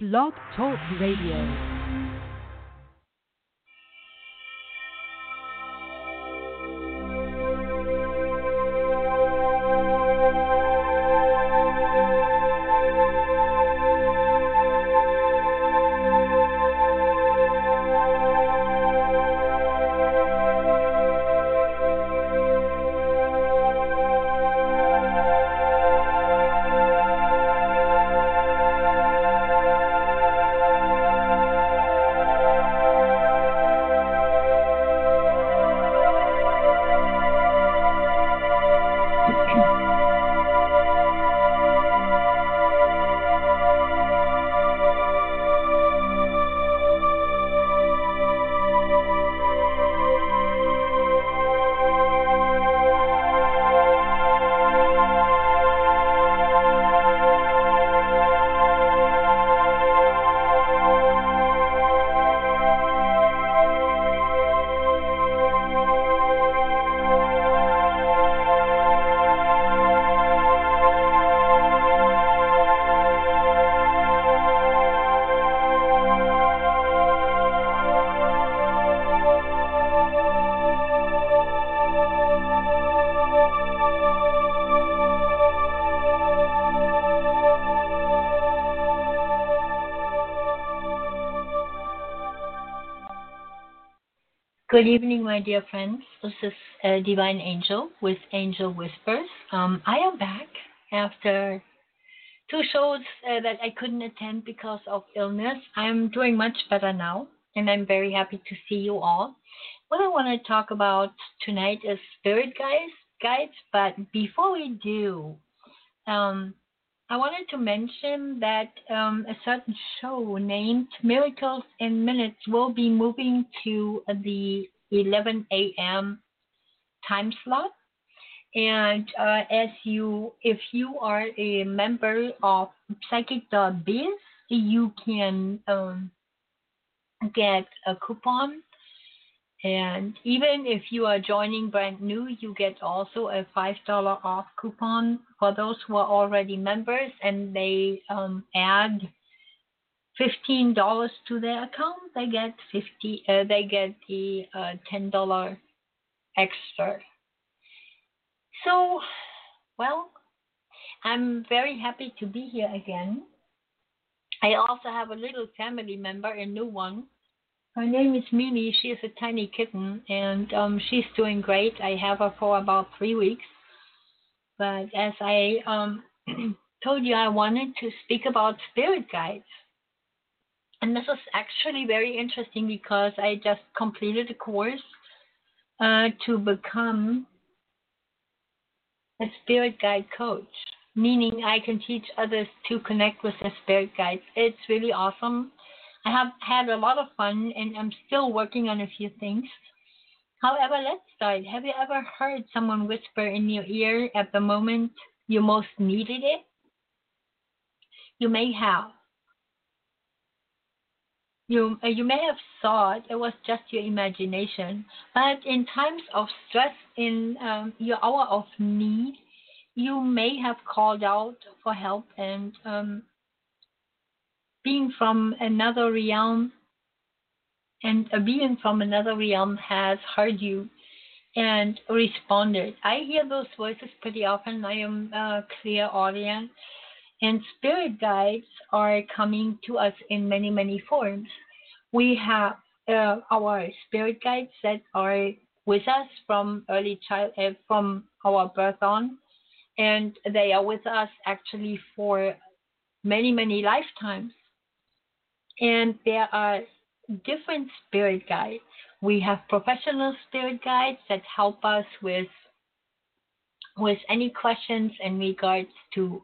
Blog Talk Radio. Good evening, my dear friends. This is uh, Divine Angel with Angel Whispers. Um, I am back after two shows uh, that I couldn't attend because of illness. I'm doing much better now, and I'm very happy to see you all. What I want to talk about tonight is spirit guides, guides. But before we do, um, I wanted to mention that um, a certain show named Miracles in Minutes will be moving to the 11 a.m. time slot. And uh, as you, if you are a member of Psychic.biz, you can um, get a coupon and even if you are joining brand new, you get also a $5 off coupon for those who are already members and they um, add $15 to their account, they get 50 uh, they get the uh, $10 extra. So, well, I'm very happy to be here again. I also have a little family member, a new one, her name is Mimi. She is a tiny kitten, and um, she's doing great. I have her for about three weeks. But as I um, told you, I wanted to speak about spirit guides. And this is actually very interesting because I just completed a course uh, to become a spirit guide coach, meaning I can teach others to connect with their spirit guides. It's really awesome. I have had a lot of fun and I'm still working on a few things. However, let's start. Have you ever heard someone whisper in your ear at the moment you most needed it? You may have. You, uh, you may have thought it was just your imagination, but in times of stress, in um, your hour of need, you may have called out for help and um, being from another realm and a being from another realm has heard you and responded. I hear those voices pretty often. I am a clairaudience. And spirit guides are coming to us in many, many forms. We have uh, our spirit guides that are with us from early child, uh, from our birth on, and they are with us actually for many, many lifetimes. And there are different spirit guides. We have professional spirit guides that help us with with any questions in regards to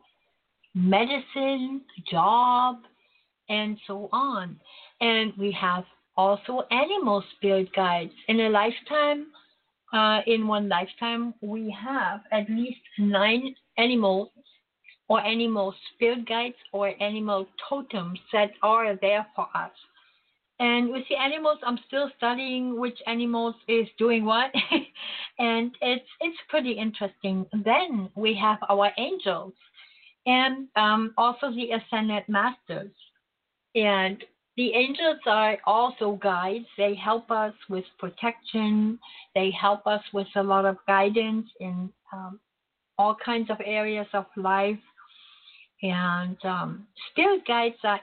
medicine, job, and so on. And we have also animal spirit guides. In a lifetime, uh, in one lifetime, we have at least nine animals or animal spirit guides or animal totems that are there for us. And with the animals, I'm still studying which animals is doing what, and it's it's pretty interesting. Then we have our angels, and um, also the ascended masters. And the angels are also guides. They help us with protection. They help us with a lot of guidance in um, all kinds of areas of life. And um, spirit guides are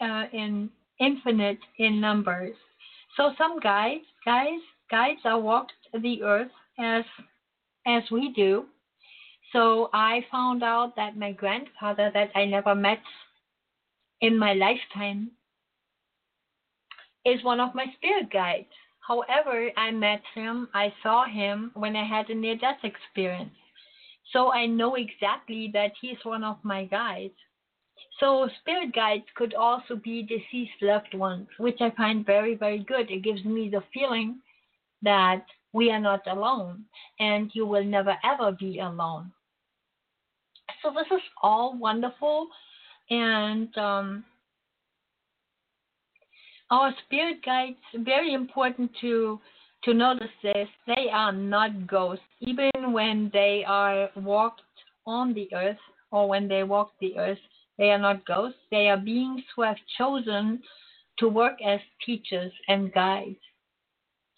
uh, in infinite in numbers. So some guides, guys, guides are walked the earth as as we do. So I found out that my grandfather that I never met in my lifetime is one of my spirit guides. However, I met him, I saw him when I had a near death experience. So I know exactly that he's one of my guides. So spirit guides could also be deceased loved ones, which I find very, very good. It gives me the feeling that we are not alone and you will never ever be alone. So this is all wonderful and um, our spirit guides very important to to notice this they are not ghosts. Even when they are walked on the earth or when they walk the earth they are not ghosts. They are beings who have chosen to work as teachers and guides.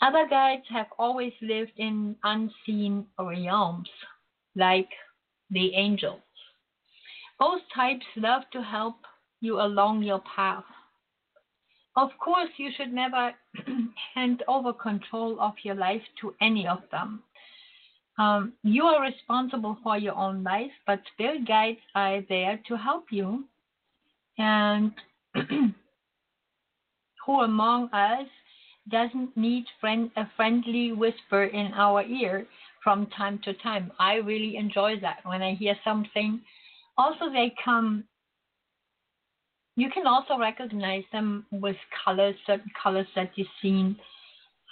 Other guides have always lived in unseen realms like the angels. Both types love to help you along your path of course, you should never hand over control of your life to any of them. Um, you are responsible for your own life, but spirit guides are there to help you. And who among us doesn't need friend, a friendly whisper in our ear from time to time? I really enjoy that when I hear something. Also, they come you can also recognize them with colors, certain colors that you've seen,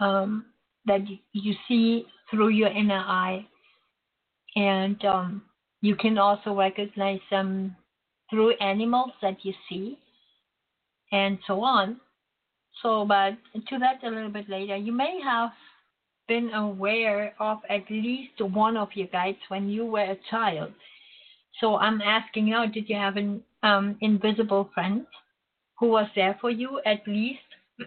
um, that you see through your inner eye. And um, you can also recognize them through animals that you see, and so on. So, but to that a little bit later, you may have been aware of at least one of your guides when you were a child. So I'm asking now, did you have an um, invisible friend who was there for you at least?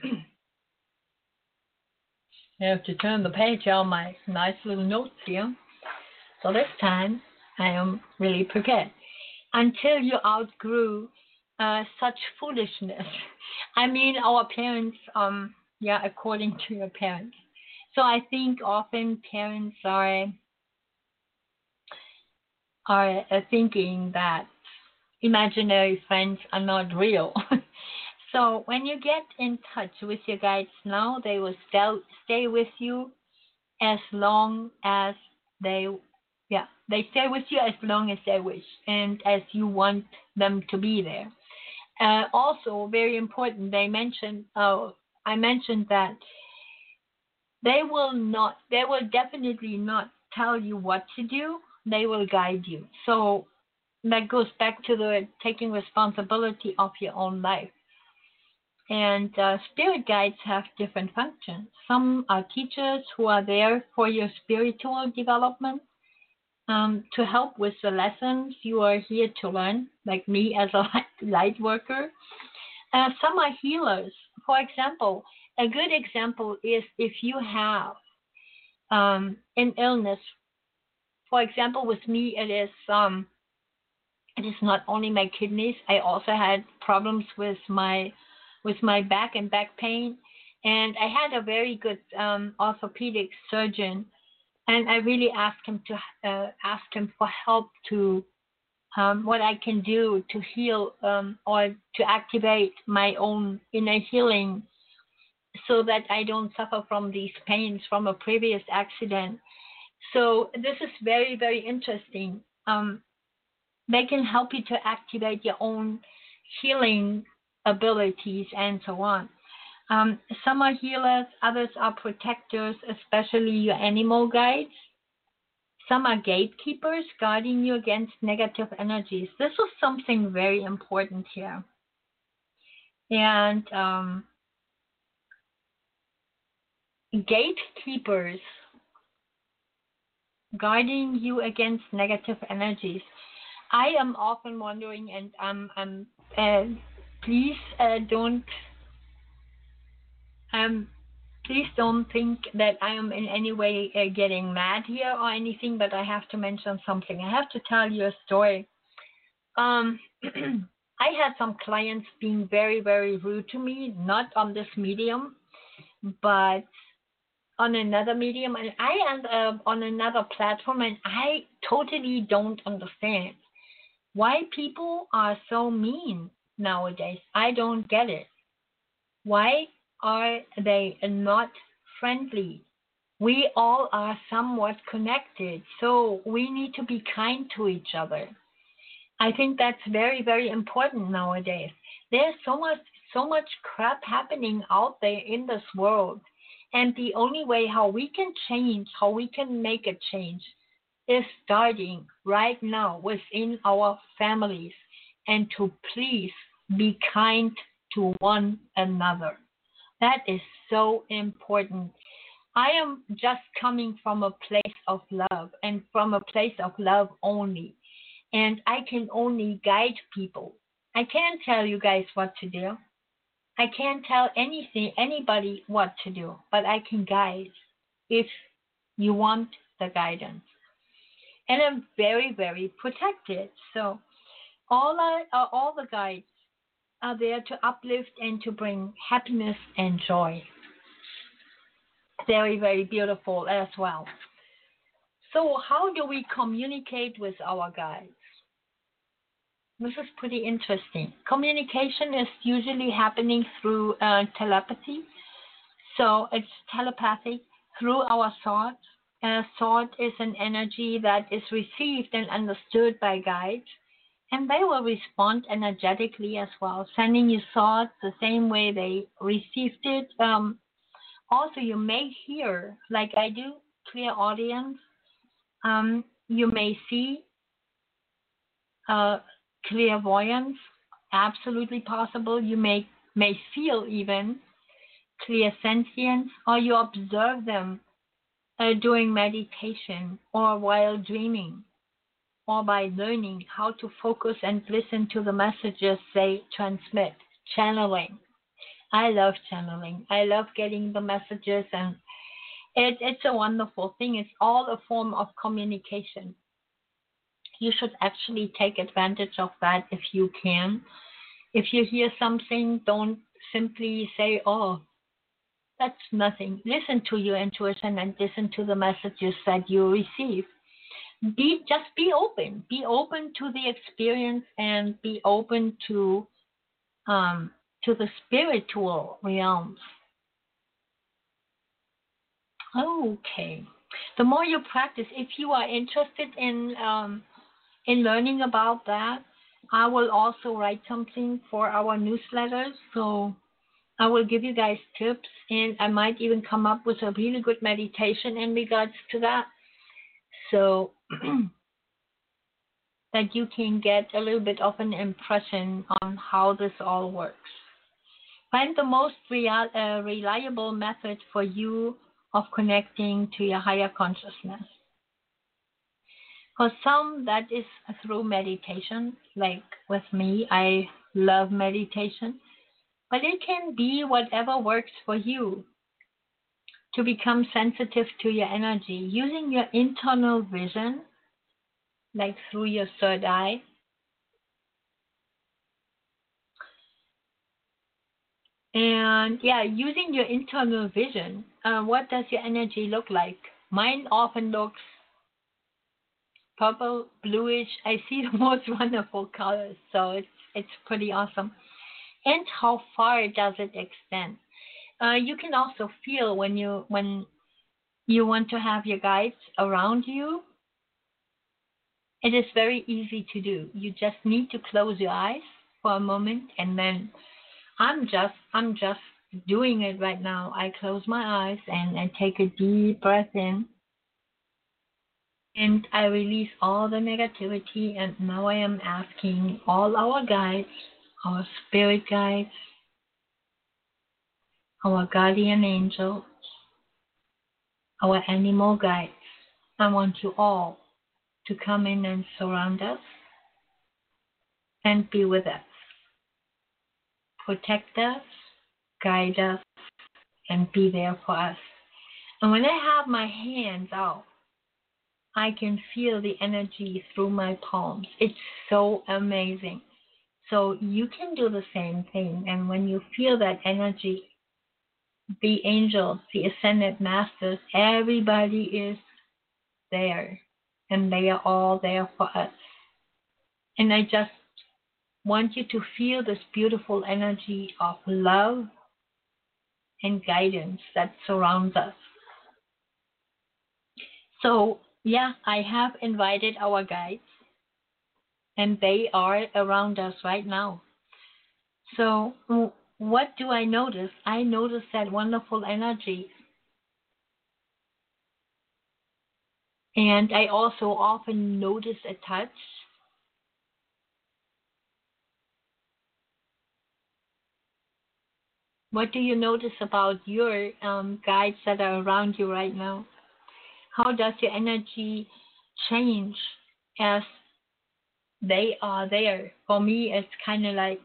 I have to turn the page on my nice little notes here. So this time I am really prepared. Until you outgrew uh, such foolishness. I mean, our parents, um, yeah, according to your parents. So I think often parents are are uh, thinking that imaginary friends are not real. so when you get in touch with your guides now, they will still stay with you as long as they yeah they stay with you as long as they wish and as you want them to be there. Uh, also, very important, they mentioned. Uh, I mentioned that they will not. They will definitely not tell you what to do they will guide you. So that goes back to the taking responsibility of your own life. And uh, spirit guides have different functions. Some are teachers who are there for your spiritual development um, to help with the lessons you are here to learn, like me as a light worker. Uh, some are healers. For example, a good example is if you have um, an illness for example, with me, it is um, it is not only my kidneys. I also had problems with my with my back and back pain, and I had a very good um, orthopedic surgeon, and I really asked him to uh, ask him for help to um, what I can do to heal um, or to activate my own inner healing so that I don't suffer from these pains from a previous accident. So this is very, very interesting. Um, they can help you to activate your own healing abilities and so on. Um, some are healers, others are protectors, especially your animal guides. Some are gatekeepers, guarding you against negative energies. This was something very important here. And um, gatekeepers guarding you against negative energies. I am often wondering, and I'm, I'm uh, please uh, don't um please don't think that I am in any way uh, getting mad here or anything, but I have to mention something. I have to tell you a story. Um, I had some clients being very, very rude to me, not on this medium, but on another medium, and I am uh, on another platform, and I totally don't understand why people are so mean nowadays. I don't get it. Why are they not friendly? We all are somewhat connected, so we need to be kind to each other. I think that's very, very important nowadays. There's so much, so much crap happening out there in this world, and the only way how we can change, how we can make a change, is starting right now within our families, and to please be kind to one another. That is so important. I am just coming from a place of love and from a place of love only. And I can only guide people. I can't tell you guys what to do. I can't tell anything anybody what to do, but I can guide if you want the guidance. And I'm very, very protected. So all uh, all the guides are there to uplift and to bring happiness and joy. Very, very beautiful as well. So, how do we communicate with our guides? This is pretty interesting. Communication is usually happening through uh, telepathy. So, it's telepathic through our thoughts. A thought is an energy that is received and understood by guides and they will respond energetically as well, sending you thoughts the same way they received it. Um, also, you may hear, like I do, clairaudience. Um, you may see uh, clairvoyance, absolutely possible. You may may feel even clear sentience, or you observe them uh, meditation or while dreaming or by learning how to focus and listen to the messages they transmit. Channeling. I love channeling. I love getting the messages, and it, it's a wonderful thing. It's all a form of communication. You should actually take advantage of that if you can. If you hear something, don't simply say, oh, that's nothing. Listen to your intuition and listen to the messages that you receive be just be open. Be open to the experience and be open to um, to the spiritual realms. Okay. The more you practice if you are interested in um, in learning about that i will also write something for our newsletters so i will give you guys tips and i might even come up with a really good meditation in regards to that so that you can get a little bit of an impression on how this all works. Find the most real, uh, reliable method for you of connecting to your higher consciousness. For some, that is through meditation. Like with me, I love meditation. But it can be whatever works for you to become sensitive to your energy using your internal vision, like through your third eye. And yeah, using your internal vision, uh, what does your energy look like? Mine often looks purple, bluish. I see the most wonderful colors, so it's it's pretty awesome. And how far does it extend? Uh, you can also feel when you when you want to have your guides around you. It is very easy to do. You just need to close your eyes for a moment, and then I'm just I'm just doing it right now. I close my eyes and, and take a deep breath in. And I release all the negativity, and now I am asking all our guides, our spirit guides, our guardian angels, our animal guides. I want you all to come in and surround us and be with us. protect us, guide us, and be there for us. And when I have my hands out, I can feel the energy through my palms. It's so amazing. So you can do the same thing. And when you feel that energy, the angels, the ascended masters, everybody is there. And they are all there for us. And I just want you to feel this beautiful energy of love and guidance that surrounds us. So, yeah, I have invited our guides, and they are around us right now. So, what do I notice? I notice that wonderful energy. And I also often notice a touch What do you notice about your um, guides that are around you right now? How does your energy change as they are there? For me, it's kind of like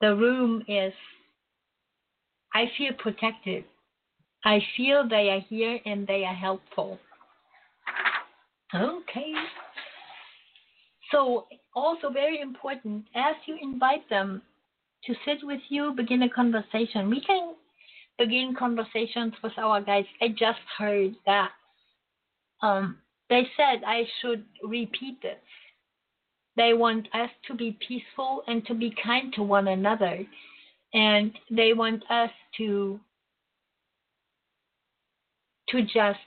the room is, I feel protected. I feel they are here and they are helpful. Okay. So, also very important, as you invite them to sit with you, begin a conversation. We can begin conversations with our guides. I just heard that um, they said I should repeat this. They want us to be peaceful and to be kind to one another. And they want us to to just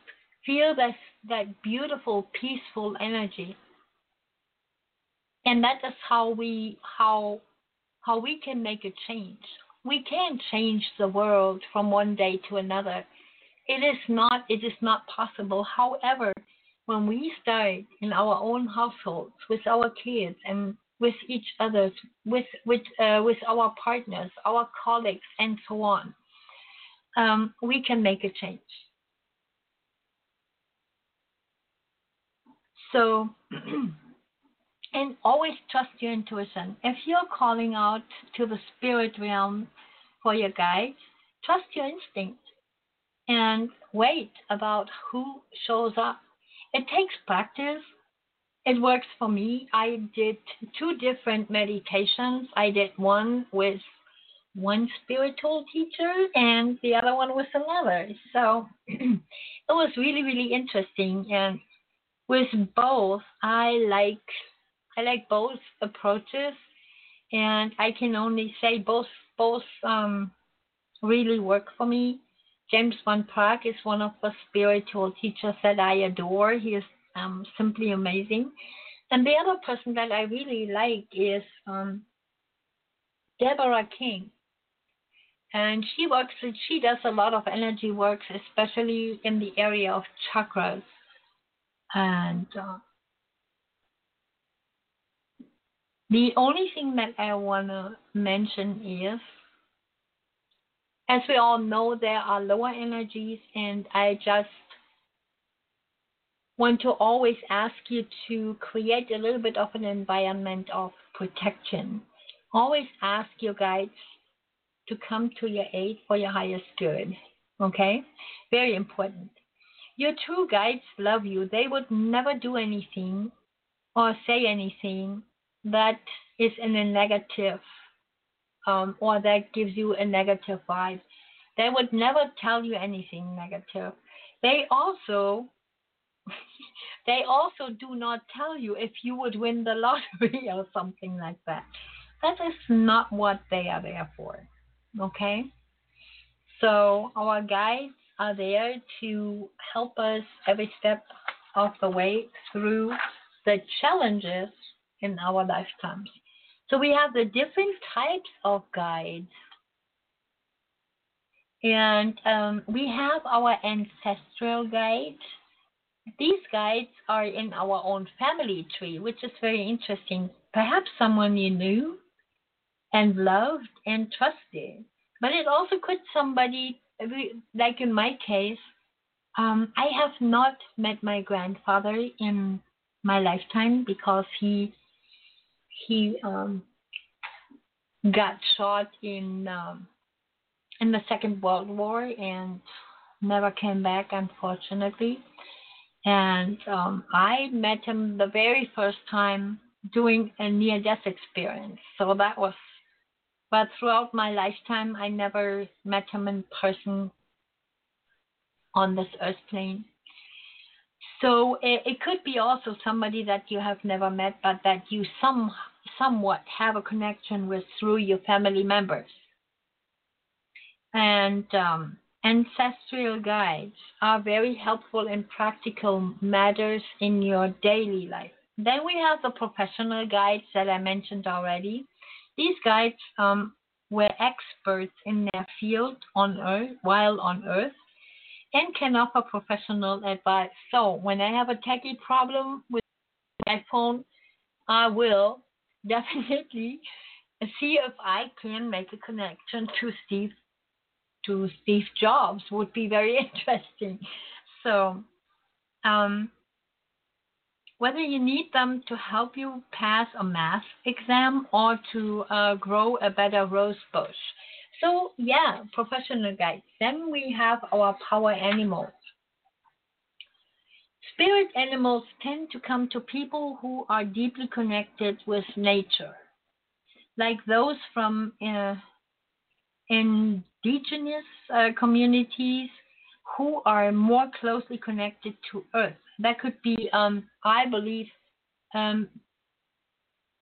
feel that that beautiful, peaceful energy. And that is how we how how we can make a change. We can change the world from one day to another. It is not it is not possible. However, when we start in our own households with our kids and with each other, with with uh, with our partners, our colleagues, and so on, um, we can make a change. So and always trust your intuition. If you're calling out to the spirit realm for your guide, trust your instinct and wait about who shows up. It takes practice. It works for me. I did two different meditations. I did one with one spiritual teacher and the other one with another. So it was really, really interesting. And with both, I like I like both approaches, and I can only say both both um, really work for me. James Van Praagh is one of the spiritual teachers that I adore. He is um, simply amazing. And the other person that I really like is um, Deborah King. And she works, she does a lot of energy works, especially in the area of chakras. And uh, The only thing that I want to mention is, as we all know, there are lower energies, and I just want to always ask you to create a little bit of an environment of protection. Always ask your guides to come to your aid for your highest good. Okay? Very important. Your true guides love you. They would never do anything or say anything that is in a negative um, or that gives you a negative vibe. They would never tell you anything negative. They also they also do not tell you if you would win the lottery or something like that. That is not what they are there for. Okay? So our guides are there to help us every step of the way through the challenges in our lifetimes. So we have the different types of guides. And um, we have our ancestral guides. These guides are in our own family tree, which is very interesting. Perhaps someone you knew and loved and trusted. But it also could somebody, like in my case, um, I have not met my grandfather in my lifetime because he he um, got shot in um, in the Second World War and never came back, unfortunately. And um, I met him the very first time doing a near death experience. So that was, but throughout my lifetime, I never met him in person on this earth plane. So it, it could be also somebody that you have never met, but that you some somewhat have a connection with through your family members. And um, ancestral guides are very helpful in practical matters in your daily life. Then we have the professional guides that I mentioned already. These guides um, were experts in their field on Earth while on Earth and can offer professional advice. So when I have a techie problem with my phone, I will definitely see if I can make a connection to Steve to Steve Jobs would be very interesting. So um, whether you need them to help you pass a math exam or to uh, grow a better rose bush. So yeah, professional guides. Then we have our power animals. Spirit animals tend to come to people who are deeply connected with nature, like those from uh, indigenous uh, communities who are more closely connected to Earth. That could be, um, I believe, um,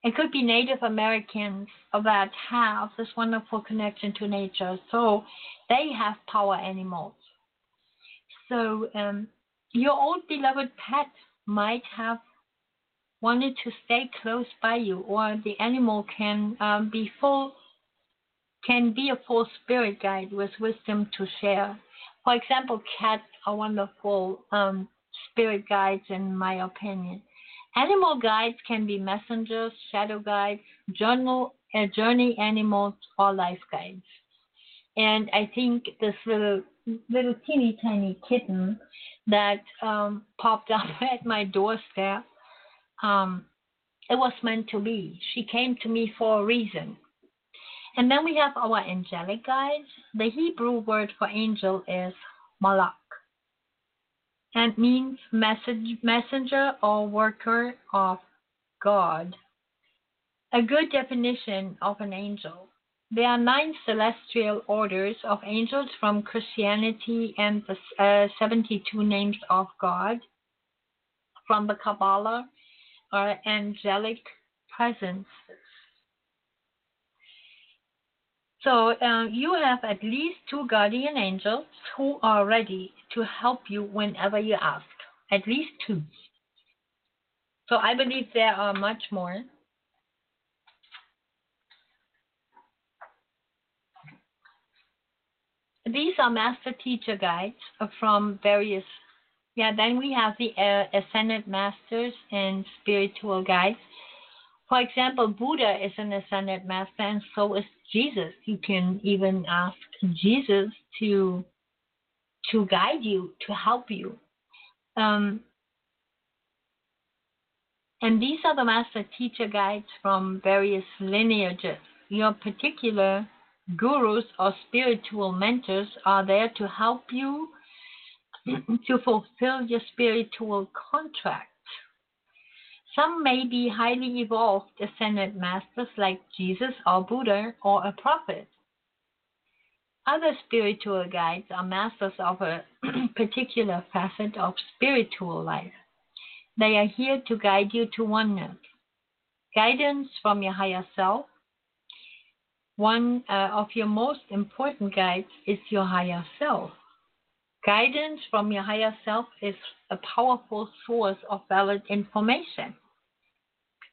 it could be Native Americans that have this wonderful connection to nature. So they have power animals. So um, your old beloved pet might have wanted to stay close by you, or the animal can um, be full can be a full spirit guide with wisdom to share. For example, cats are wonderful um, spirit guides, in my opinion. Animal guides can be messengers, shadow guides, journal, uh, journey animals, or life guides. And I think this little, little teeny tiny kitten that um, popped up at my doorstep, um, it was meant to be. She came to me for a reason. And then we have our angelic guides. The Hebrew word for angel is malak and means message, messenger or worker of God. A good definition of an angel. There are nine celestial orders of angels from Christianity and the uh, 72 names of God from the Kabbalah are angelic presences. So uh, you have at least two guardian angels who are ready to help you whenever you ask. At least two. So I believe there are much more. These are master teacher guides from various. Yeah, then we have the uh, ascended masters and spiritual guides. For example, Buddha is an ascended master, and so is Jesus. You can even ask Jesus to to guide you, to help you. Um, and these are the master teacher guides from various lineages. Your particular gurus or spiritual mentors are there to help you to fulfill your spiritual contract. Some may be highly evolved ascended masters like Jesus or Buddha or a prophet. Other spiritual guides are masters of a particular facet of spiritual life. They are here to guide you to oneness. Guidance from your higher self. One uh, of your most important guides is your higher self. Guidance from your higher self is a powerful source of valid information.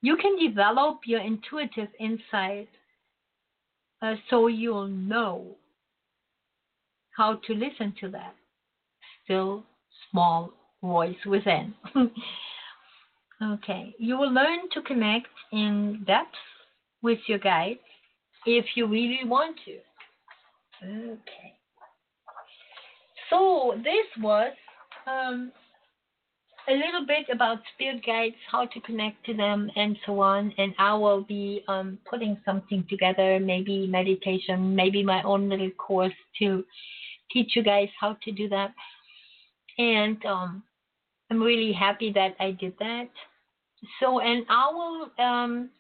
You can develop your intuitive insight uh, so you'll know how to listen to that still small voice within. okay, you will learn to connect in depth with your guides if you really want to. Okay. So this was um, a little bit about spirit guides, how to connect to them, and so on. And I will be um, putting something together, maybe meditation, maybe my own little course to teach you guys how to do that. And um, I'm really happy that I did that. So, and I will um,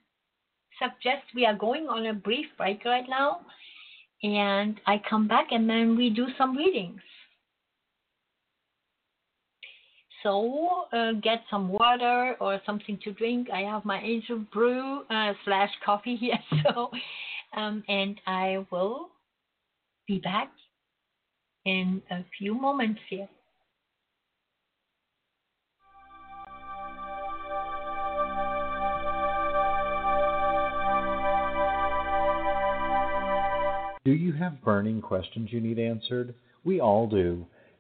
suggest we are going on a brief break right now, and I come back and then we do some readings. So uh, get some water or something to drink. I have my angel brew uh, slash coffee here. So, um, and I will be back in a few moments here. Do you have burning questions you need answered? We all do.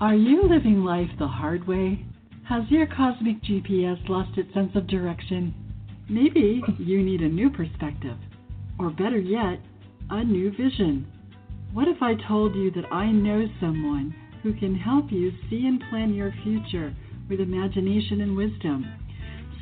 Are you living life the hard way? Has your cosmic GPS lost its sense of direction? Maybe you need a new perspective, or better yet, a new vision. What if I told you that I know someone who can help you see and plan your future with imagination and wisdom?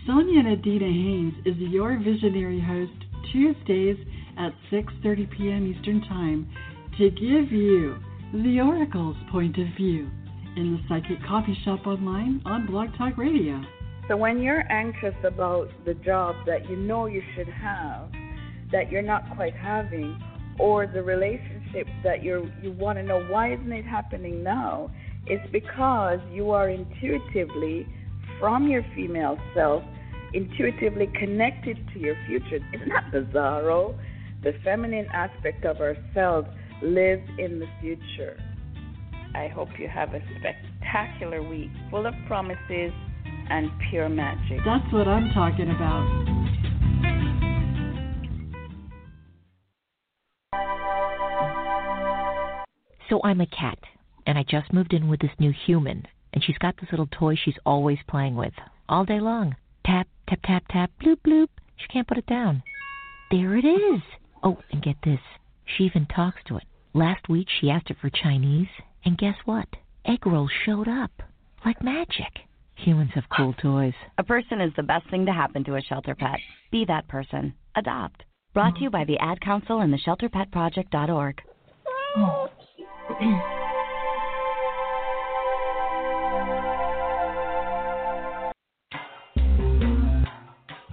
Sonia Nadina Haynes is your visionary host Tuesdays at 6:30 p.m. Eastern Time to give you the oracle's point of view in the Psychic Coffee Shop online on Blog Talk Radio. So when you're anxious about the job that you know you should have that you're not quite having or the relationship that you you want to know why isn't it happening now it's because you are intuitively from your female self intuitively connected to your future. Isn't that bizarro? The feminine aspect of ourselves lives in the future. I hope you have a spectacular week full of promises and pure magic. That's what I'm talking about. So I'm a cat, and I just moved in with this new human, and she's got this little toy she's always playing with all day long. Tap, tap, tap, tap, bloop, bloop. She can't put it down. There it is. Oh, and get this. She even talks to it. Last week she asked it for Chinese, and guess what? Egg rolls showed up. Like magic. Humans have cool toys. A person is the best thing to happen to a shelter pet. Be that person. Adopt. Brought to you by the Ad Council and the ShelterPetProject.org.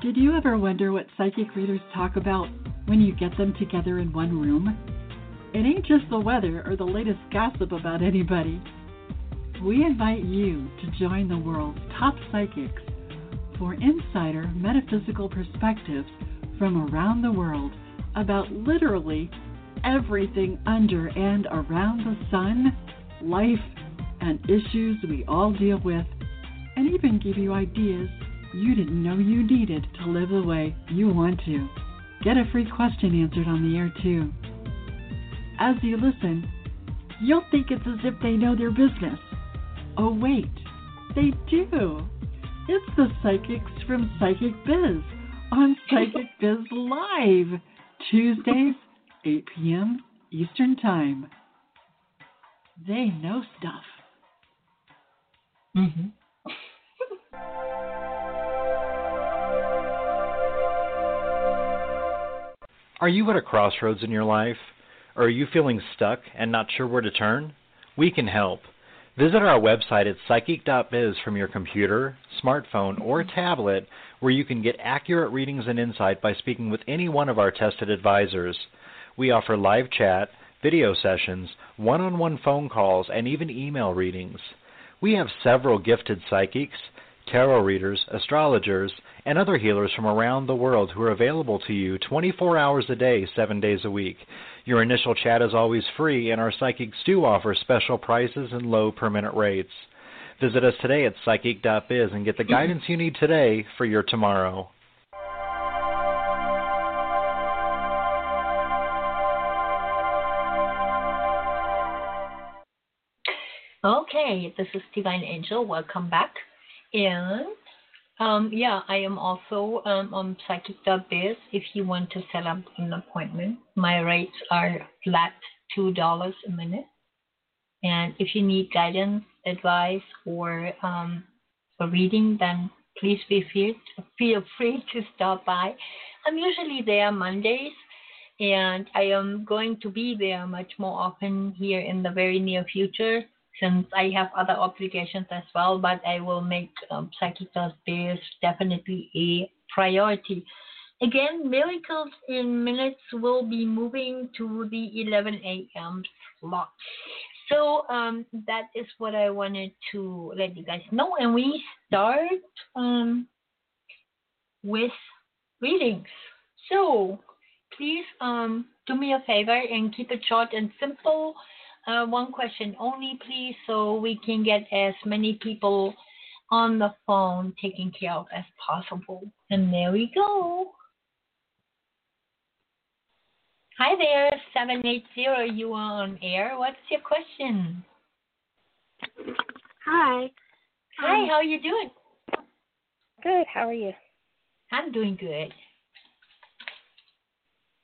Did you ever wonder what psychic readers talk about when you get them together in one room? It ain't just the weather or the latest gossip about anybody. We invite you to join the world's top psychics for insider metaphysical perspectives from around the world about literally everything under and around the sun, life, and issues we all deal with, and even give you ideas you didn't know you needed to live the way you want to. Get a free question answered on the air, too. As you listen, you'll think it's as if they know their business. Oh, wait, they do. It's the psychics from Psychic Biz on Psychic Biz Live, Tuesdays, 8 p.m. Eastern Time. They know stuff. Mm-hmm. Are you at a crossroads in your life? Or are you feeling stuck and not sure where to turn? We can help. Visit our website at psychic.biz from your computer, smartphone, or tablet, where you can get accurate readings and insight by speaking with any one of our tested advisors. We offer live chat, video sessions, one on one phone calls, and even email readings. We have several gifted psychics, tarot readers, astrologers, and other healers from around the world who are available to you 24 hours a day, 7 days a week. Your initial chat is always free, and our psychics do offer special prices and low per minute rates. Visit us today at psychic.biz and get the guidance you need today for your tomorrow. Okay, this is Divine Angel. Welcome back. And um, yeah, I am also um, on psychic.biz if you want to set up an appointment. My rates are flat $2 a minute. And if you need guidance, advice, or um, a reading, then please be free, feel free to stop by. I'm usually there Mondays, and I am going to be there much more often here in the very near future since I have other obligations as well, but I will make um, Psychic definitely a priority. Again, Miracles in Minutes will be moving to the 11 a.m. slot. So um, that is what I wanted to let you guys know. And we start um, with readings. So please um, do me a favor and keep it short and simple uh, one question only, please, so we can get as many people on the phone taken care of as possible. And there we go. Hi there, 780, you are on air. What's your question? Hi. Hi, um, how are you doing? Good, how are you? I'm doing good.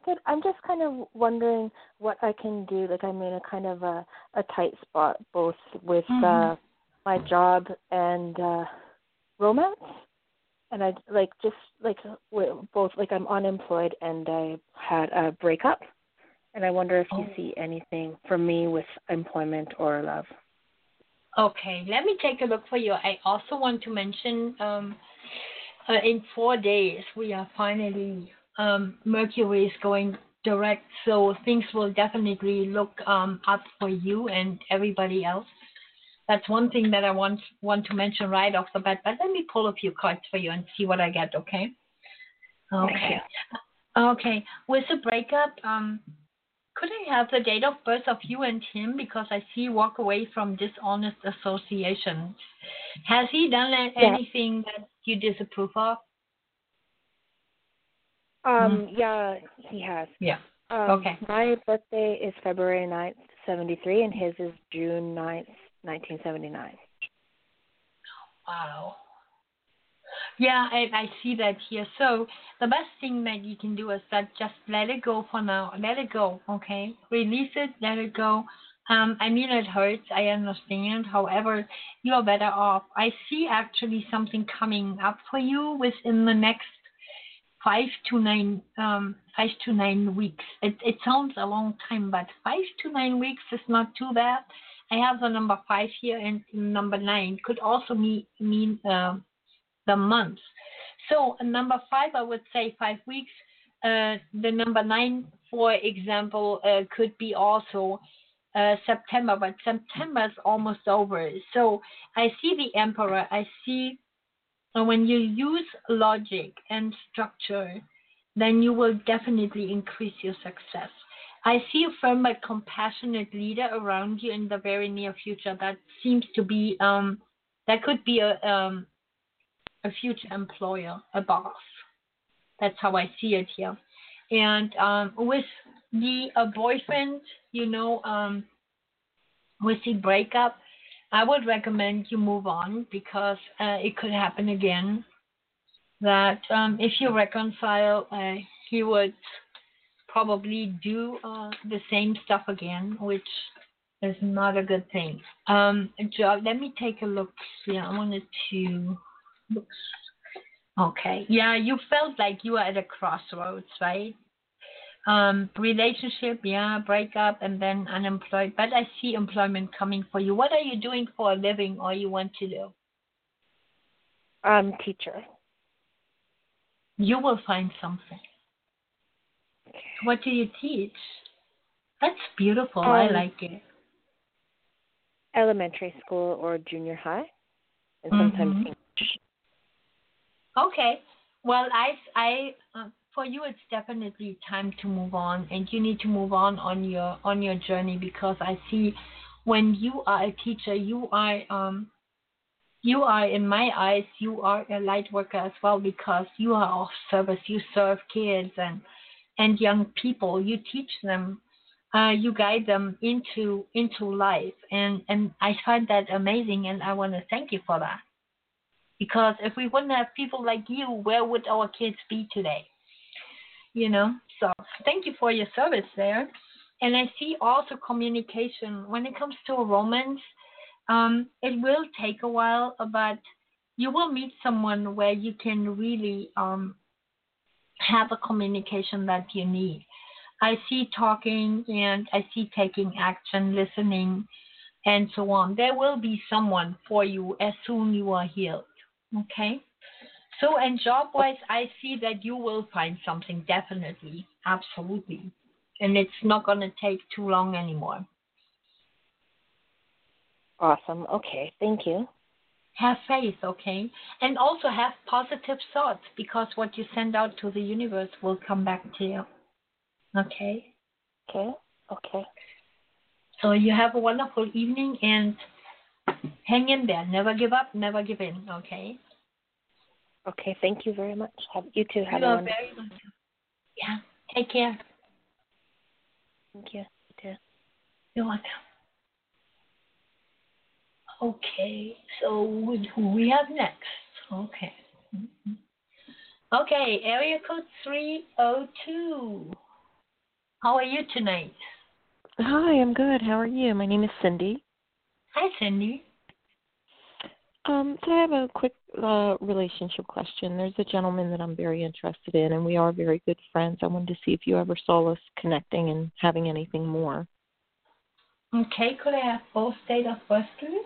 Good. I'm just kind of wondering what I can do. Like I'm in a kind of a a tight spot, both with mm-hmm. uh my job and uh romance. And I like just like both like I'm unemployed and I had a breakup. And I wonder if you oh. see anything for me with employment or love. Okay, let me take a look for you. I also want to mention um, uh, in four days we are finally um, Mercury is going direct, so things will definitely look um, up for you and everybody else. That's one thing that I want want to mention right off the bat. But let me pull a few cards for you and see what I get. Okay. Okay. Okay. With the breakup, um, could I have the date of birth of you and him because I see you walk away from dishonest association. Has he done anything yeah. that you disapprove of? Um, mm yeah, he has. Yeah. Um, okay. My birthday is February 9th, 73, and his is June 9th, 1979. Wow. Yeah, I, I see that here. So the best thing that you can do is that just let it go for now. Let it go, okay? Release it, let it go. Um, I mean, it hurts. I understand. However, you are better off. I see actually something coming up for you within the next five to nine um, five to nine weeks. It it sounds a long time, but five to nine weeks is not too bad. I have the number five here, and number nine could also mean mean uh, the months. So number five, I would say five weeks. Uh, the number nine, for example, uh, could be also uh, September, but September is almost over. So I see the Emperor. I see and when you use logic and structure, then you will definitely increase your success. I see a firm but compassionate leader around you in the very near future. That seems to be um, that could be a um, a future employer, a boss. That's how I see it here. And um, with the a boyfriend, you know, um, with the breakup, I would recommend you move on because uh, it could happen again. That um, if you reconcile, uh, he would probably do uh, the same stuff again, which is not a good thing. Um, let me take a look. Yeah, I wanted to. Oops. Okay. Yeah, you felt like you were at a crossroads, right? Um, relationship, yeah, breakup, and then unemployed. But I see employment coming for you. What are you doing for a living, or you want to do? Um, teacher. You will find something. What do you teach? That's beautiful. Um, I like it. Elementary school or junior high, and sometimes mm-hmm. English. Okay. Well, I, I, uh, for you, it's definitely time to move on, and you need to move on on your on your journey because I see when you are a teacher, you are um, you are in my eyes, you are a light worker as well because you are of service. You serve kids and and young people. You teach them, uh, you guide them into into life, and and I find that amazing, and I want to thank you for that. Because if we wouldn't have people like you, where would our kids be today? You know. So thank you for your service there. And I see also communication when it comes to romance. Um, it will take a while, but you will meet someone where you can really um, have a communication that you need. I see talking and I see taking action, listening, and so on. There will be someone for you as soon you are healed. Okay. So, and job wise, I see that you will find something definitely, absolutely. And it's not going to take too long anymore. Awesome. Okay. Thank you. Have faith, okay? And also have positive thoughts because what you send out to the universe will come back to you. Okay? Okay. Okay. So you have a wonderful evening and hang in there. Never give up, never give in, okay? Okay, thank you very much. Have you too have you a are wonderful. very welcome. Yeah. Take care. Thank you. You too. You're welcome. Okay, so who we have next? Okay. Mhm. Okay, area code 302. How are you tonight? Hi, I'm good. How are you? My name is Cindy. Hi, Cindy. Um, so I have a quick uh, relationship question. There's a gentleman that I'm very interested in, and we are very good friends. I wanted to see if you ever saw us connecting and having anything more. Okay, could I have both date of birth, please?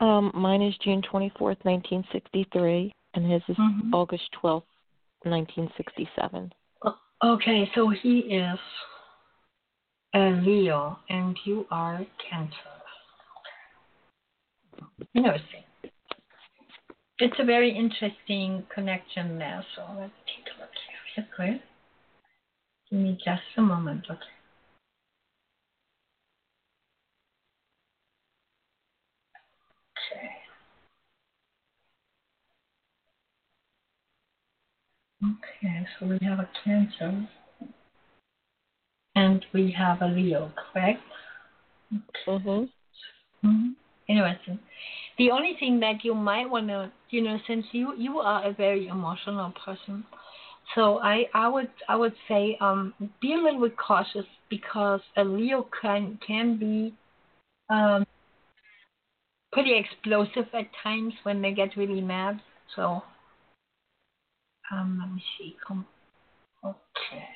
Um, mine is June 24th, 1963, and his is Mhm. August 12th, 1967. Okay, so he is a Leo and you are Cancer. Interesting. It's a very interesting connection there, so let's take a look here real quick. Give me just a moment, okay? Okay. Okay, so we have a Cancer and we have a Leo, correct? Mhm. hmm Interesting. The only thing that you might want to, you know, since you you are a very emotional person, so I I would I would say um be a little bit cautious because a Leo can can be um pretty explosive at times when they get really mad. So um let me see. Come okay.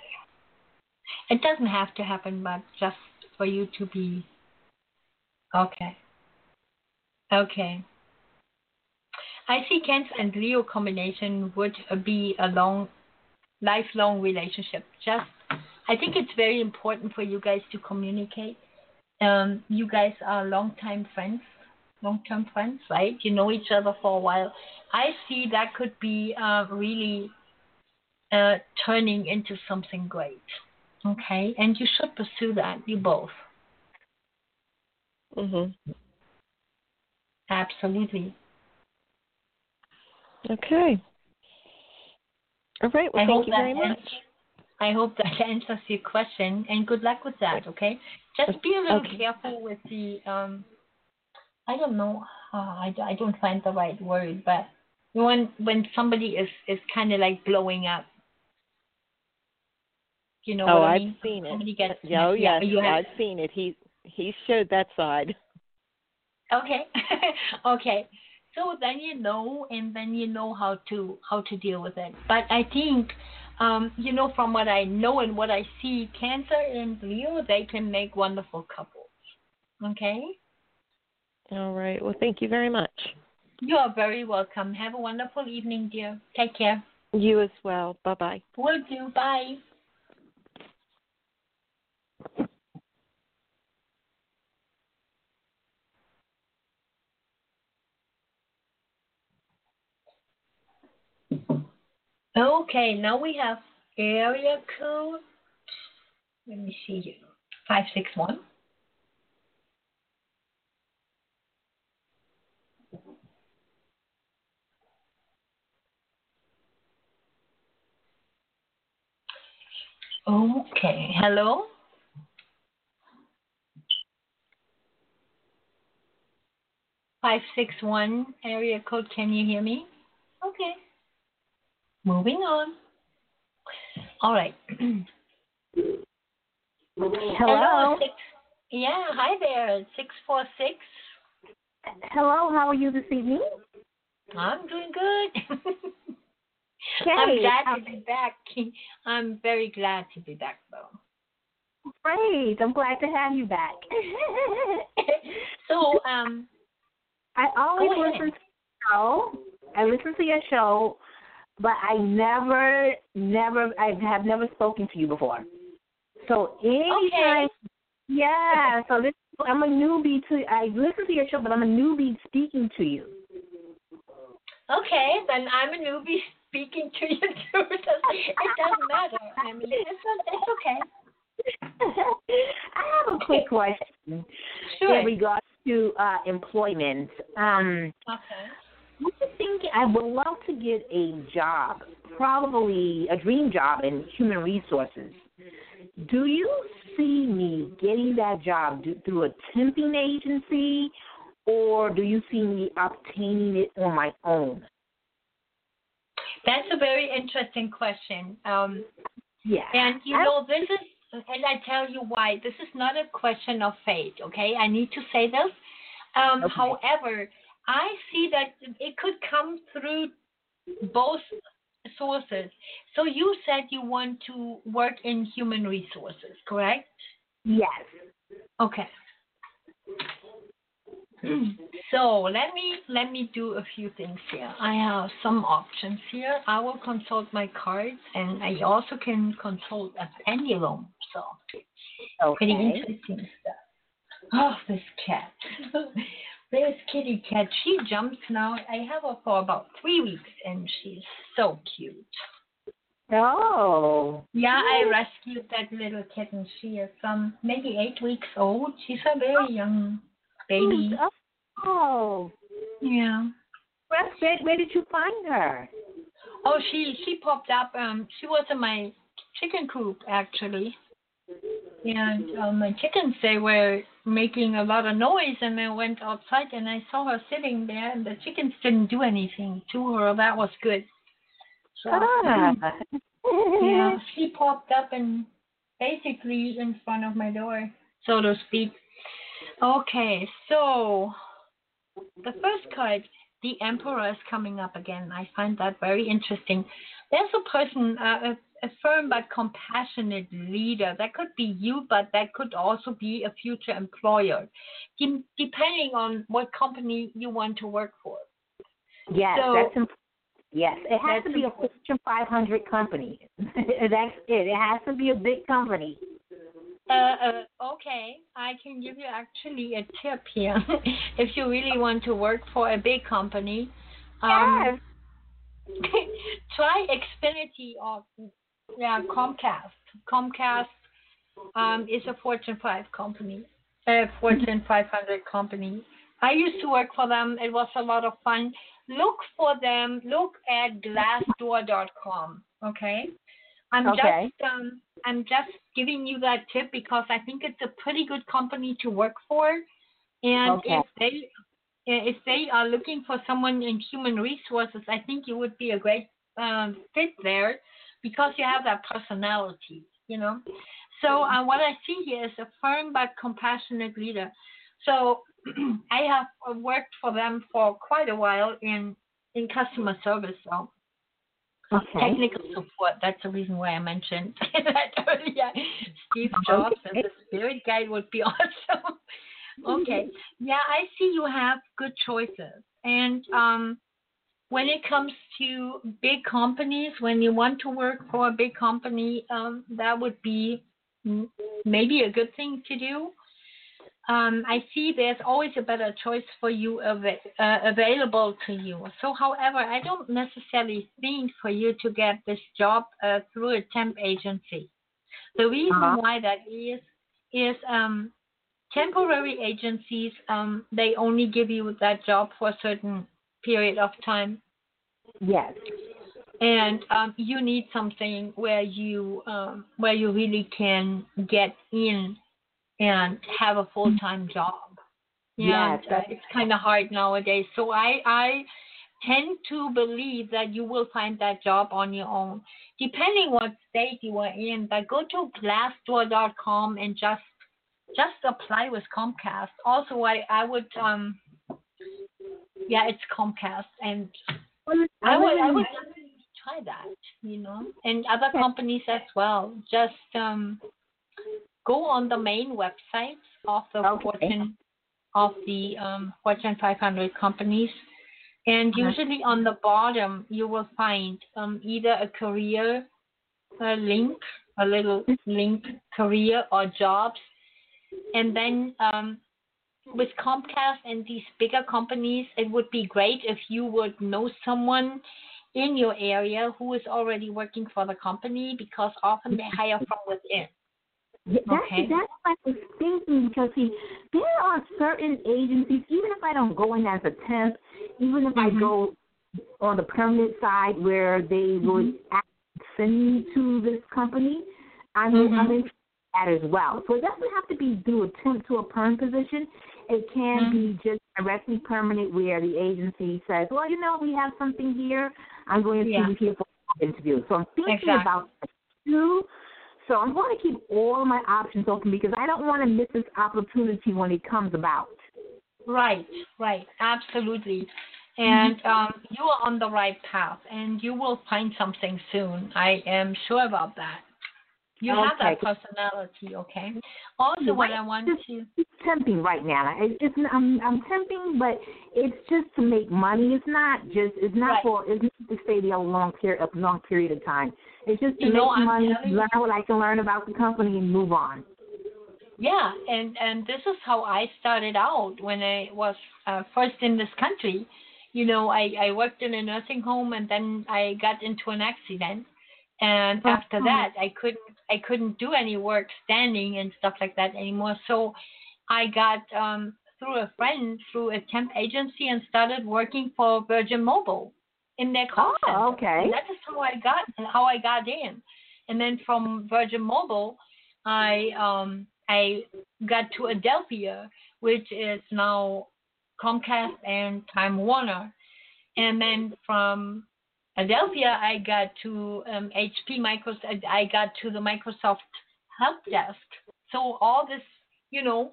It doesn't have to happen, but just for you to be okay. Okay. I see Cancer and Leo combination would be a long, lifelong relationship. Just, I think it's very important for you guys to communicate. Um, you guys are long-time friends, long-term friends, right? You know each other for a while. I see that could be uh, really uh, turning into something great. Okay, and you should pursue that. You both. Mhm. Absolutely. Okay. All right. Well, I thank you very much. answers- I hope that answers your question, and good luck with that. Okay, just be a little Okay. careful with the um. I don't know. Uh, I, I don't find the right word, but when when somebody is is kind of like blowing up. You know oh, what I I've mean? seen it. Somebody gets Yeah, oh, yeah, yes, you have, I've seen it. He he showed that side. Okay. okay. So then you know, and then you know how to how to deal with it. But I think, um, you know, from what I know and what I see, Cancer and Leo they can make wonderful couples. Okay. All right. Well, thank you very much. You are very welcome. Have a wonderful evening, dear. Take care. You as well. Bye bye. Will do. Bye. Okay, now we have area code. Let me see you. 561. Okay, hello? Five six one area code. Can you hear me? Okay. Moving on. All right. Hello. six, yeah, hi there. Six four six. Hello, how are you this evening? I'm doing good. Okay, I'm glad um, to be back. I'm very glad to be back, though. Great. I'm glad to have you back. so, um, I always listen to your show. I listen to your show, but I never, never, I have never spoken to you before. So anytime, yeah. So this, I'm a newbie to. I listen to your show, but I'm a newbie speaking to you. Okay, then I'm a newbie speaking to you too. It doesn't, it doesn't matter. I mean, it's, it's okay. I have a quick question Sure. in regards to uh, employment. Um, Okay. I'm thinking I would love to get a job, probably a dream job in human resources. Do you see me getting that job do, through a temping agency, or do you see me obtaining it on my own? That's a very interesting question. Um, Yeah. and you I- know, this is, and I tell you why. This is not a question of fate. Okay, I need to say this. Um, Okay. However, I see that it could come through both sources. So you said you want to work in human resources, correct? Yes. Okay. So let me let me do a few things here. I have some options here. I will consult my cards, and I also can consult a pendulum. So pretty interesting stuff. Oh, this cat. this kitty cat. She jumps now. I have her for about three weeks, and she's so cute. Oh. Yeah, I rescued that little kitten. She is um maybe eight weeks old. She's a very young baby. Oh. Yeah. Where, where, where did you find her? Oh, she she popped up. Um, she was in my chicken coop actually, and um, my chickens they were making a lot of noise, and I went outside and I saw her sitting there, and the chickens didn't do anything to her. That was good. So Ah. yeah, she popped up and basically in front of my door, so to speak. Okay, so the first card, the Emperor, is coming up again. I find that very interesting. There's a person, uh, a, a firm but compassionate leader. That could be you, but that could also be a future employer, de- depending on what company you want to work for. Yes, So- that's imp- yes. It has to be a Fortune 500 company. that's it. It has to be a big company. Uh, uh, okay, I can give you actually a tip here. if you really want to work for a big company, um, try Xfinity or yeah Comcast. Comcast um, is a Fortune 5 company, a Fortune 500 company. I used to work for them. It was a lot of fun. Look for them. Look at Glassdoor.com. Okay. I'm Okay. just um, I'm just giving you that tip because I think it's a pretty good company to work for, and Okay. if they if they are looking for someone in human resources, I think you would be a great um, fit there because you have that personality, you know. So uh, what I see here is a firm but compassionate leader. So I have worked for them for quite a while in in customer service. So Okay. technical support. That's the reason why I mentioned that earlier. Steve Jobs and the Spirit Guide would be awesome. okay. Yeah, I see you have good choices. And um, when it comes to big companies, when you want to work for a big company, um, that would be maybe a good thing to do. um, I see there's always a better choice for you av- uh, available to you. So, however, I don't necessarily think for you to get this job uh, through a temp agency. The reason Uh-huh. why that is is um, temporary agencies um, they only give you that job for a certain period of time, Yes. and um, you need something where you um, where you really can get in and have a full time job. Yes, And uh, it's kind of hard nowadays. So I I tend to believe that you will find that job on your own, depending what state you are in. But go to Glassdoor.com and just just apply with Comcast. Also, I I would um yeah, it's Comcast, and I would I would definitely try that, you know, and other companies as well. Just um go on the main website of the Okay. Fortune of the um, Fortune 500 companies, and Uh-huh. usually on the bottom you will find um, either a career uh, link, a little link, career or jobs, and then um, with Comcast and these bigger companies, it would be great if you would know someone in your area who is already working for the company because often they hire from within. Yeah, That's Okay. that's what I was thinking because see, there are certain agencies. Even if I don't go in as a temp, even if Mm-hmm. I go on the permanent side where they would Mm-hmm. send me to this company, I'm Mhm. I'm interested in that as well. So it doesn't have to be through a temp to a perm position. It can Mhm. be just directly permanent where the agency says, well, you know, we have something here. I'm going to Yeah. see you here for an interview. So I'm thinking Exactly. about that too. So I'm going to keep all my options open because I don't want to miss this opportunity when it comes about. Right, right, absolutely. And um, you are on the right path, and you will find something soon. I am sure about that. You have that personality, okay? Also, what I want Just- to It's tempting right now. It, it's I'm I'm tempting, but it's just to make money. It's not just it's not Right. for it's not to stay there a long period a long period of time. It's just to You make I'm money, learn what I can learn about the company, and move on. Yeah, and and this is how I started out when I was uh, first in this country. You know, I I worked in a nursing home, and then I got into an accident, and after Oh. that, I couldn't I couldn't do any work standing and stuff like that anymore. So, I got um through a friend through a temp agency and started working for Virgin Mobile in their call center. Oh, center. okay. And that is how I got how I got in, and then from Virgin Mobile, I um I got to Adelphia, which is now Comcast and Time Warner, and then from Adelphia I got to um, HP Microsoft. I got to the Microsoft help desk. So all this, you know,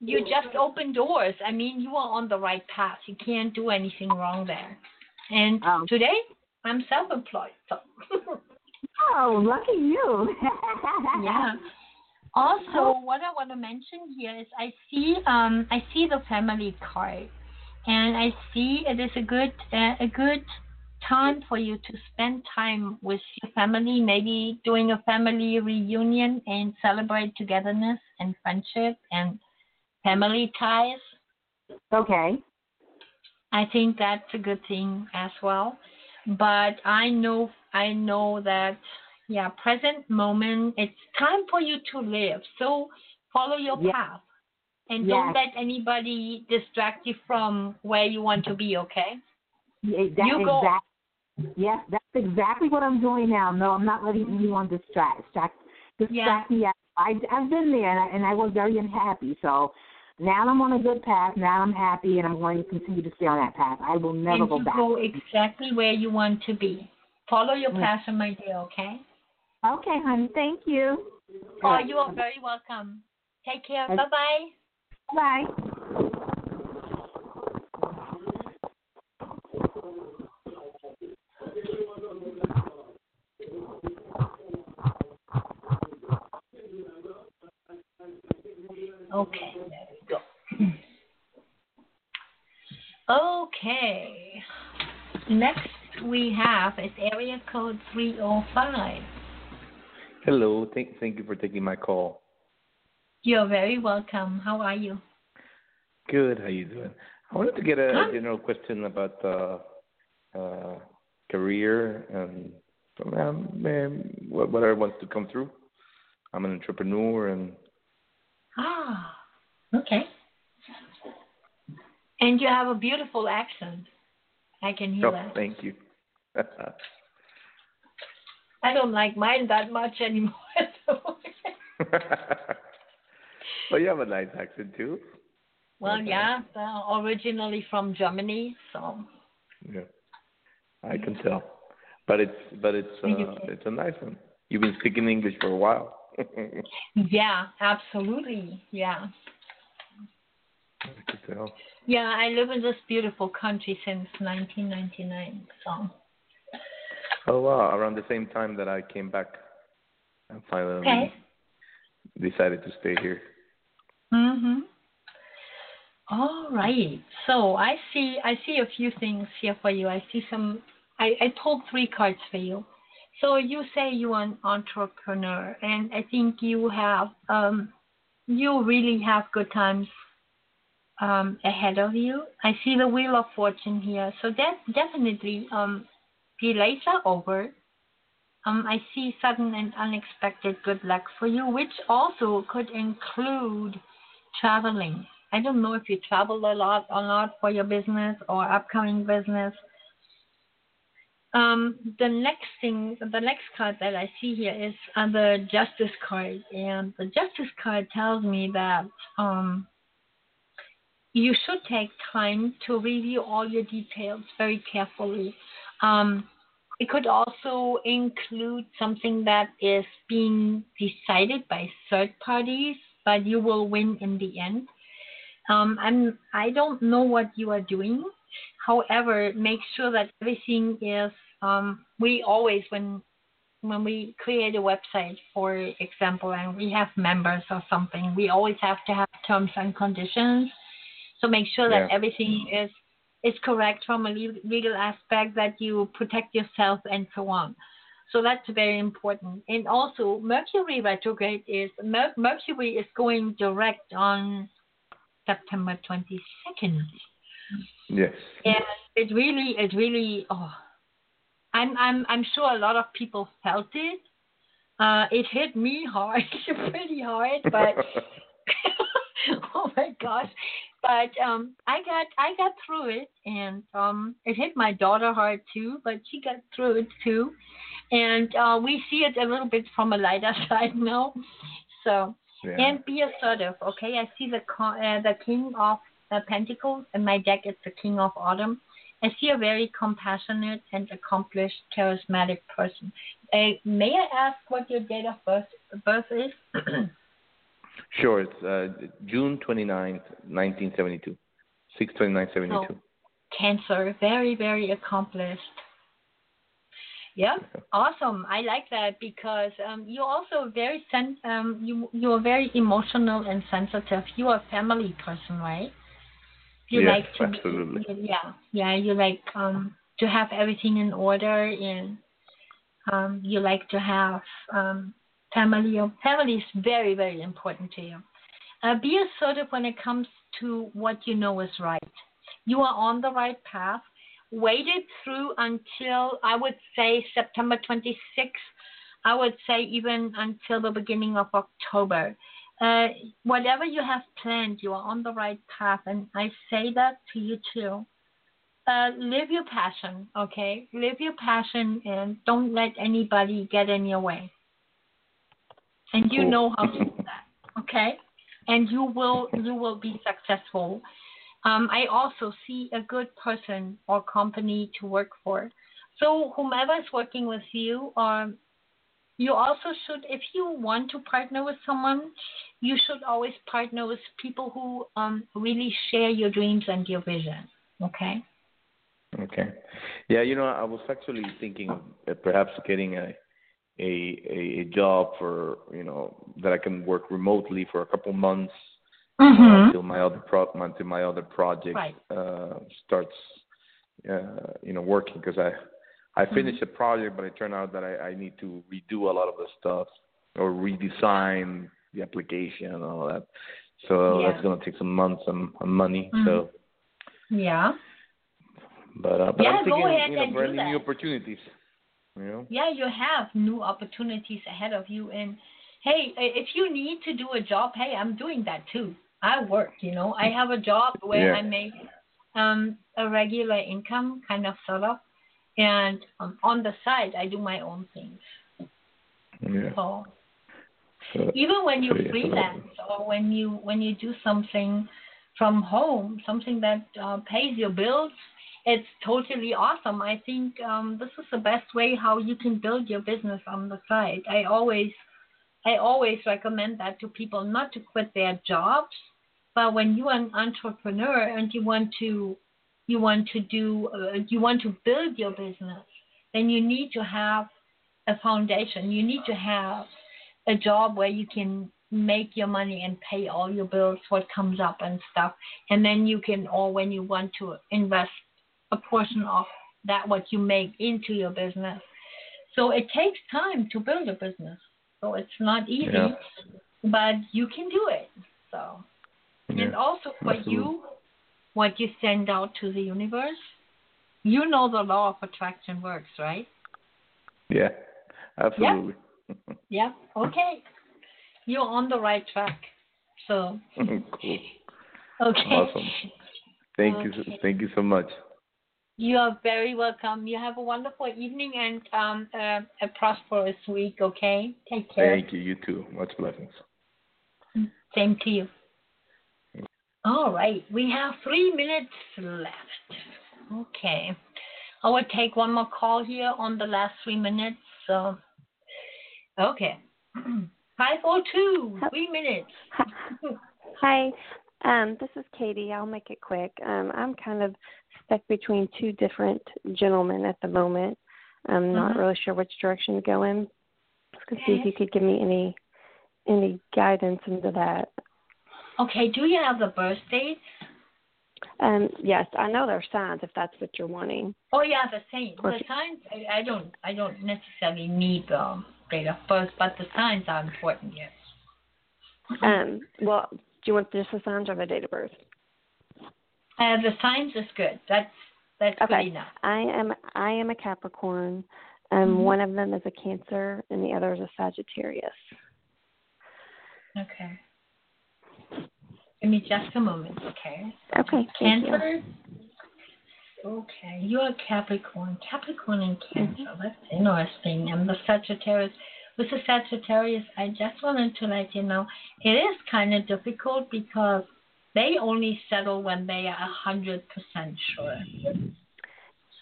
you just open doors. I mean, you are on the right path. You can't do anything wrong there. And Um, today I'm self-employed. So Oh, lucky you. yeah. Also, what I want to mention here is I see um I see the family card, and I see it is a good uh, a good time for you to spend time with your family, maybe doing a family reunion and celebrate togetherness and friendship and family ties. Okay. I think that's a good thing as well. But I know I know that yeah, present moment it's time for you to live. So follow your Yeah. path. And don't let anybody distract you from where you want to be, okay? Yeah, that, You go. exact- Yes, that's exactly what I'm doing now. No, I'm not letting anyone distract distract, distract me. I, I've been there, and I, and I was very unhappy. So now I'm on a good path. Now I'm happy, and I'm going to continue to stay on that path. I will never and go you back. go exactly where you want to be. Follow your Yeah. passion, my dear, okay? Okay, honey. Thank you. Oh, you are very welcome. Take care. Bye bye. Bye. Okay, there we go. Okay. Next we have is area code 305. Hello. Thank thank you for taking my call. You're very welcome. How are you? Good. How are you doing? I wanted to get a, a general question about uh, uh, career and um, whatever wants to come through. I'm an entrepreneur and. Ah, okay. And you have a beautiful accent. I can hear oh, that. Thank you. I don't like mine that much anymore. well, you have a nice accent too. Well, okay. yeah, uh, originally from Germany, so. Yeah, I can tell, but it's but it's uh, it's a nice one. You've been speaking English for a while. yeah, absolutely. Yeah. I can tell. Yeah, I live in this beautiful country since 1999. So. Oh wow! Around the same time that I came back, and finally okay. decided to stay here. Mhm. All right. So I see I see a few things here for you. I see some I, I pulled three cards for you. So you say you're an entrepreneur and I think you have um you really have good times um ahead of you. I see the wheel of fortune here. So that definitely um delays are over. Um, I see sudden and unexpected good luck for you, which also could include traveling. I don't know if you travel a lot or not for your business or upcoming business. Um, the next thing, the next card that I see here is uh, the Justice card, and the Justice card tells me that um, you should take time to review all your details very carefully. Um, it could also include something that is being decided by third parties, but you will win in the end. Um, I'm I don't know what you are doing. However, make sure that everything is. Um, we always when when we create a website, for example, and we have members or something, we always have to have terms and conditions. So make sure that yeah. everything is is correct from a legal aspect, that you protect yourself and so on. So that's very important. And also, Mercury retrograde is Mercury is going direct on September 22nd. Yes. And it really, it really, oh, I'm, I'm, I'm sure a lot of people felt it. Uh, it hit me hard, pretty hard, but oh my gosh! But um, I got, I got through it, and um, it hit my daughter hard too, but she got through it too, and uh, we see it a little bit from a lighter side now. So yeah. and be assertive. Okay, I see the uh, the King of uh, Pentacles in my deck. It's the King of Autumn. I see a very compassionate and accomplished, charismatic person. Uh, may I ask what your date of birth birth is? sure, it's uh, June 29th, 1972. 62972. So, cancer, very, very accomplished. Yeah, awesome. I like that because um, you're also very sen- um, you you're very emotional and sensitive. You're a family person, right? You yes, like to absolutely. Be, yeah, yeah. You like um, to have everything in order, and um, you like to have um, family. Family is very very important to you. Uh, be assertive when it comes to what you know is right. You are on the right path Wait it through until I would say September 26th. I would say even until the beginning of October. Uh, whatever you have planned, you are on the right path, and I say that to you too. Uh, live your passion, okay? Live your passion, and don't let anybody get in your way. And you cool. know how to do that, okay? And you will you will be successful um, I also see a good person or company to work for. So whomever is working with you, um, you also should, if you want to partner with someone, you should always partner with people who um, really share your dreams and your vision. Okay. Okay. Yeah, you know, I was actually thinking of perhaps getting a a a a job for you know that I can work remotely for a couple months mm-hmm. uh, until my other pro until my other project right. uh, starts uh, you know working because I I mm-hmm. finished mm-hmm. a project but it turned out that I, I need to redo a lot of the stuff or redesign the application and all that. So Yeah. that's gonna take some months and, and money. Mhm. So, Yeah. but uh, but Yeah, I'm go thinking, ahead you know, and do that. new opportunities. Know. Yeah, you have new opportunities ahead of you. And hey, if you need to do a job, hey, I'm doing that too. I work, you know. I have a job where Yeah. I make um, a regular income, kind of sort of, and um, on the side, I do my own things. Yeah. So So, even when you so, yeah, freelance or when you when you do something from home, something that uh, pays your bills, it's totally awesome. I think um, this is the best way how you can build your business on the side. I always I always recommend that to people not to quit their jobs, but when you are an entrepreneur and you want to you want to do uh, you want to build your business, then you need to have a foundation. You need to have a job where you can make your money and pay all your bills, what comes up and stuff. And then you can, or when you want to invest a portion of that, what you make into your business. So it takes time to build a business. So it's not easy, Yeah. but you can do it. So, and also for absolutely. you, what you send out to the universe, you know the law of attraction works, right? Yeah. Absolutely. Yeah. yeah. Okay. You're on the right track. So cool. okay. Awesome. Thank you. Thank you so much. You are very welcome. You have a wonderful evening and um, uh, a prosperous week. Okay. Take care. Thank you. You too. Much blessings. Same to you. All right. We have three minutes left. Okay. I will take one more call here on the last three minutes. So, okay. 502, three minutes. Hi, um, this is Katie. I'll make it quick. Um, I'm kind of stuck between two different gentlemen at the moment. I'm not Mhm. really sure which direction to go in. I was gonna see if you could give me any any guidance into that. Okay. Do you have the birth date? Um, yes, I know their signs if that's what you're wanting. Oh yeah, the same. Or The signs. I, I don't. I don't necessarily need the date of birth, but the signs are important. Yes. Um, well, do you want just the signs or the date of birth? Uh, the signs is good. That's that's Okay. good enough. I am I am a Capricorn. Um, Mhm. one of them is a Cancer and the other is a Sagittarius. Okay. Give me just a moment, okay? Okay, you. Cancer. Okay, you're a Capricorn. Capricorn and Cancer. That's interesting. And the Sagittarius. With the Sagittarius, I just wanted to let you know it is kind of difficult because they only settle when they are a hundred percent sure.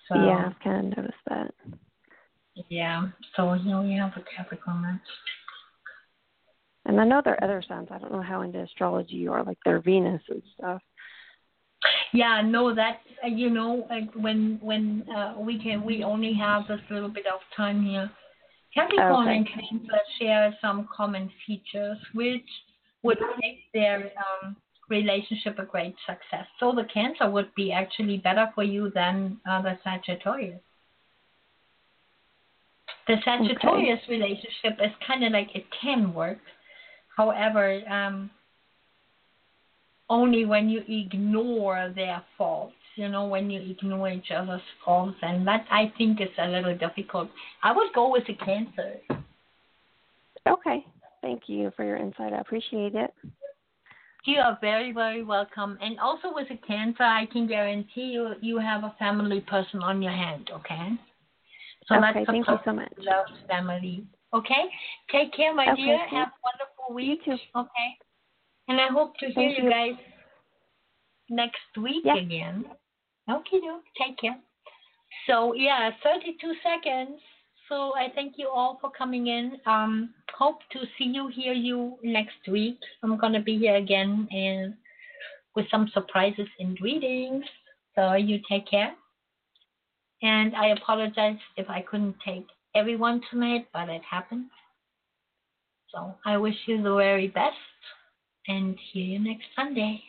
So, Yeah, I've kind of noticed that. Yeah. So you know, you have a Capricorn. That's And I know there are other signs. I don't know how into astrology you are, like their Venus and stuff. Yeah, no, that uh, you know, like when when uh, we can, we only have this little bit of time here. Capricorn Okay. and Cancer share some common features, which would make their um, relationship a great success. So the Cancer would be actually better for you than uh, the Sagittarius. The Sagittarius relationship is kind of like it can work, however, um, only when you ignore their faults. You know, when you ignore each other's faults, and that I think is a little difficult. I would go with the Cancer. Okay. Thank you for your insight. I appreciate it. You are very, very welcome. And also with a cancer, I can guarantee you you have a family person on your hand, okay? So Okay, thank you so much. Love family. Okay? Take care, my Okay, dear. thank- Have a wonderful week. You too. Okay. And I hope to hear you you. guys next week again. Okay, do. Take care. So yeah, 32 seconds. So I thank you all for coming in. Um, hope to see you, hear you next week. I'm gonna be here again and with some surprises and readings. So you take care. And I apologize if I couldn't take everyone tonight, but it happened. So I wish you the very best and hear you next Sunday.